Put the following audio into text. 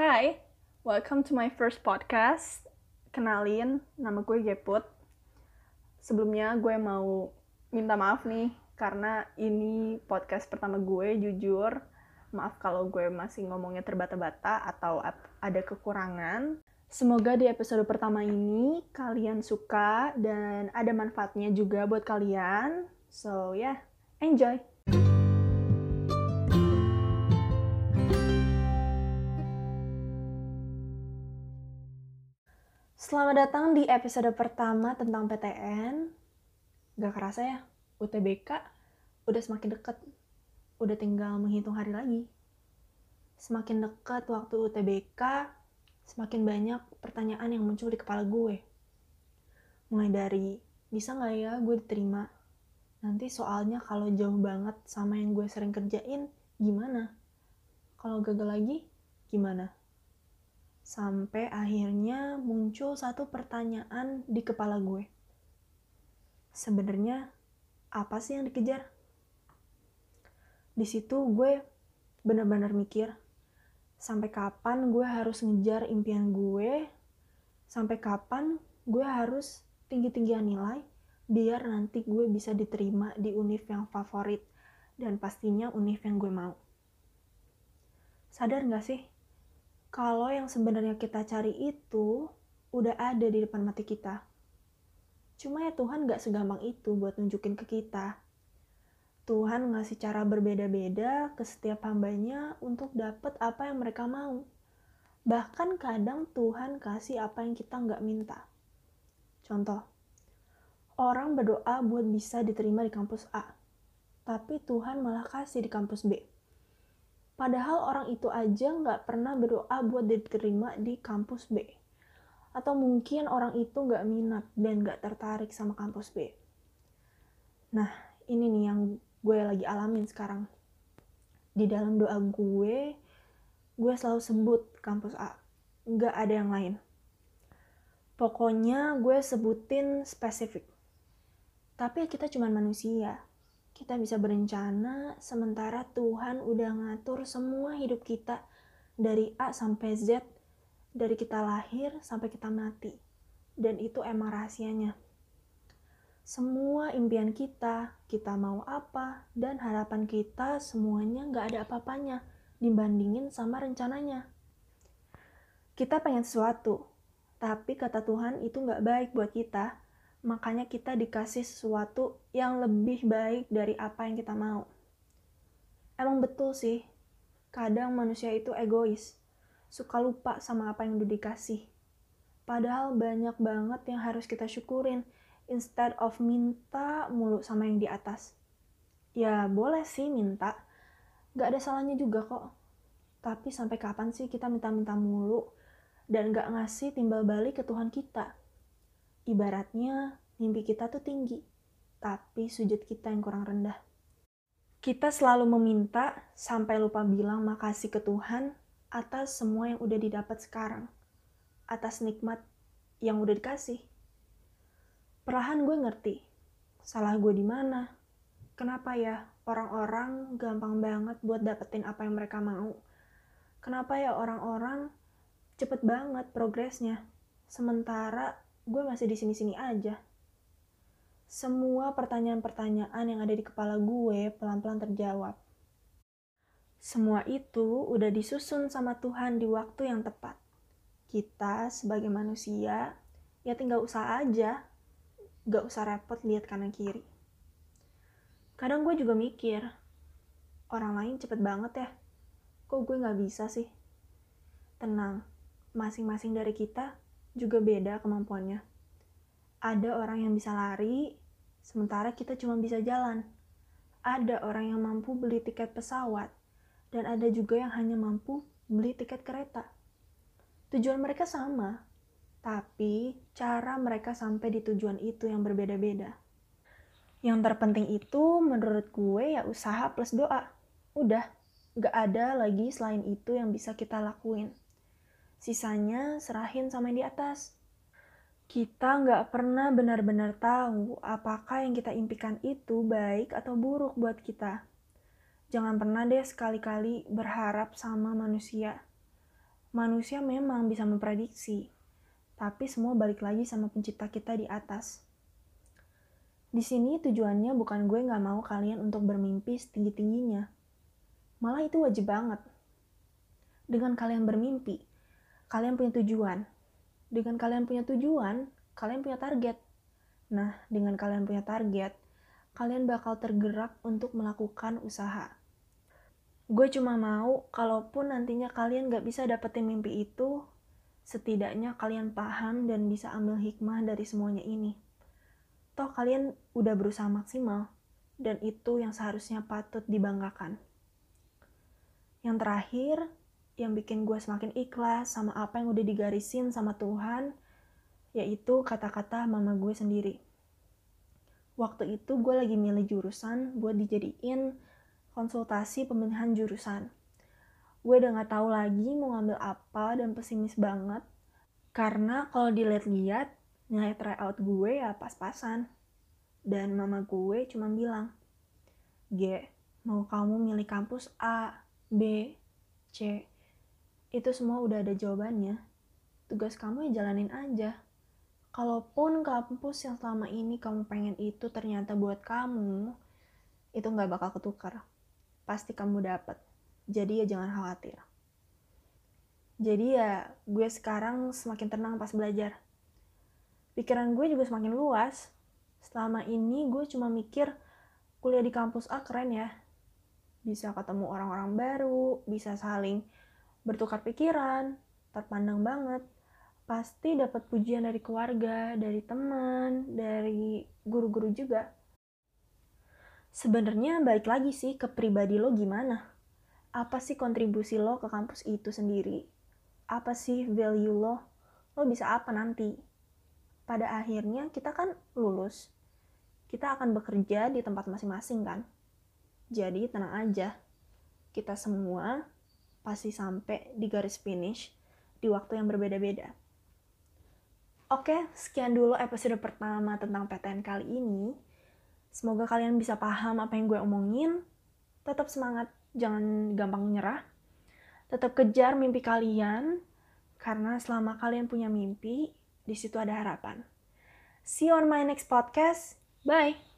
Hai, welcome to my first podcast. Kenalin, nama gue Geput. Sebelumnya gue mau minta maaf nih, karena ini podcast pertama gue, jujur. Maaf kalau gue masih ngomongnya terbata-bata atau ada kekurangan. Semoga di episode pertama ini kalian suka dan ada manfaatnya juga buat kalian. So yeah, enjoy! Selamat datang di episode pertama tentang PTN. Gak kerasa ya, UTBK udah semakin deket. Udah tinggal menghitung hari lagi. Semakin dekat waktu UTBK, semakin banyak pertanyaan yang muncul di kepala gue. Mulai dari, bisa gak ya gue diterima? Nanti soalnya kalau jauh banget sama yang gue sering kerjain, gimana? Kalau gagal lagi, gimana? Sampai akhirnya muncul satu pertanyaan di kepala gue. Sebenarnya apa sih yang dikejar? Di situ gue benar-benar mikir, sampai kapan gue harus ngejar impian gue? Sampai kapan gue harus tinggi-tinggian nilai biar nanti gue bisa diterima di univ yang favorit dan pastinya univ yang gue mau. Sadar gak sih kalau yang sebenarnya kita cari itu udah ada di depan mata kita. Cuma ya Tuhan gak segampang itu buat nunjukin ke kita. Tuhan ngasih cara berbeda-beda ke setiap hambanya untuk dapet apa yang mereka mau. Bahkan kadang Tuhan kasih apa yang kita nggak minta. Contoh, orang berdoa buat bisa diterima di kampus A, tapi Tuhan malah kasih di kampus B. Padahal orang itu aja nggak pernah berdoa buat diterima di kampus B. Atau mungkin orang itu nggak minat dan nggak tertarik sama kampus B. Nah, ini nih yang gue lagi alamin sekarang. Di dalam doa gue, gue selalu sebut kampus A. Nggak ada yang lain. Pokoknya gue sebutin spesifik. Tapi kita cuma manusia kita bisa berencana sementara Tuhan udah ngatur semua hidup kita dari A sampai Z, dari kita lahir sampai kita mati. Dan itu emang rahasianya. Semua impian kita, kita mau apa, dan harapan kita semuanya nggak ada apa-apanya dibandingin sama rencananya. Kita pengen sesuatu, tapi kata Tuhan itu nggak baik buat kita, makanya kita dikasih sesuatu yang lebih baik dari apa yang kita mau. Emang betul sih, kadang manusia itu egois, suka lupa sama apa yang udah dikasih. Padahal banyak banget yang harus kita syukurin, instead of minta mulu sama yang di atas. Ya boleh sih minta, gak ada salahnya juga kok. Tapi sampai kapan sih kita minta-minta mulu dan gak ngasih timbal balik ke Tuhan kita? Ibaratnya mimpi kita tuh tinggi, tapi sujud kita yang kurang rendah. Kita selalu meminta sampai lupa bilang makasih ke Tuhan atas semua yang udah didapat sekarang, atas nikmat yang udah dikasih. Perlahan gue ngerti, salah gue di mana. Kenapa ya orang-orang gampang banget buat dapetin apa yang mereka mau? Kenapa ya orang-orang cepet banget progresnya, sementara gue masih di sini-sini aja. Semua pertanyaan-pertanyaan yang ada di kepala gue pelan-pelan terjawab. Semua itu udah disusun sama Tuhan di waktu yang tepat. Kita sebagai manusia, ya tinggal usaha aja. Gak usah repot lihat kanan kiri. Kadang gue juga mikir, orang lain cepet banget ya. Kok gue gak bisa sih? Tenang, masing-masing dari kita juga beda kemampuannya. Ada orang yang bisa lari, sementara kita cuma bisa jalan. Ada orang yang mampu beli tiket pesawat, dan ada juga yang hanya mampu beli tiket kereta. Tujuan mereka sama, tapi cara mereka sampai di tujuan itu yang berbeda-beda. Yang terpenting itu menurut gue ya usaha plus doa. Udah, gak ada lagi selain itu yang bisa kita lakuin. Sisanya serahin sama yang di atas kita nggak pernah benar-benar tahu apakah yang kita impikan itu baik atau buruk buat kita. Jangan pernah deh sekali-kali berharap sama manusia. Manusia memang bisa memprediksi, tapi semua balik lagi sama pencipta kita di atas. Di sini tujuannya bukan gue nggak mau kalian untuk bermimpi setinggi-tingginya. Malah itu wajib banget. Dengan kalian bermimpi, kalian punya tujuan. Dengan kalian punya tujuan, kalian punya target. Nah, dengan kalian punya target, kalian bakal tergerak untuk melakukan usaha. Gue cuma mau, kalaupun nantinya kalian gak bisa dapetin mimpi itu, setidaknya kalian paham dan bisa ambil hikmah dari semuanya ini. Toh kalian udah berusaha maksimal, dan itu yang seharusnya patut dibanggakan. Yang terakhir, yang bikin gue semakin ikhlas sama apa yang udah digarisin sama Tuhan, yaitu kata-kata mama gue sendiri. Waktu itu gue lagi milih jurusan buat dijadiin konsultasi pemilihan jurusan. Gue udah gak tahu lagi mau ngambil apa dan pesimis banget. Karena kalau dilihat-lihat, nilai tryout gue ya pas-pasan. Dan mama gue cuma bilang, G, mau kamu milih kampus A, B, C. Itu semua udah ada jawabannya. Tugas kamu ya jalanin aja kalaupun kampus yang selama ini kamu pengen itu ternyata buat kamu, itu nggak bakal ketukar. Pasti kamu dapet. Jadi ya jangan khawatir. Jadi ya gue sekarang semakin tenang pas belajar. Pikiran gue juga semakin luas. Selama ini gue cuma mikir kuliah di kampus A keren ya. Bisa ketemu orang-orang baru, bisa saling bertukar pikiran, terpandang banget pasti dapat pujian dari keluarga, dari teman, dari guru-guru juga. Sebenarnya balik lagi sih ke pribadi lo gimana. Apa sih kontribusi lo ke kampus itu sendiri? Apa sih value lo? Lo bisa apa nanti? Pada akhirnya kita kan lulus. Kita akan bekerja di tempat masing-masing kan? Jadi tenang aja. Kita semua pasti sampai di garis finish di waktu yang berbeda-beda. Oke, sekian dulu episode pertama tentang PTN kali ini. Semoga kalian bisa paham apa yang gue omongin. Tetap semangat, jangan gampang nyerah. Tetap kejar mimpi kalian, karena selama kalian punya mimpi, di situ ada harapan. See you on my next podcast. Bye!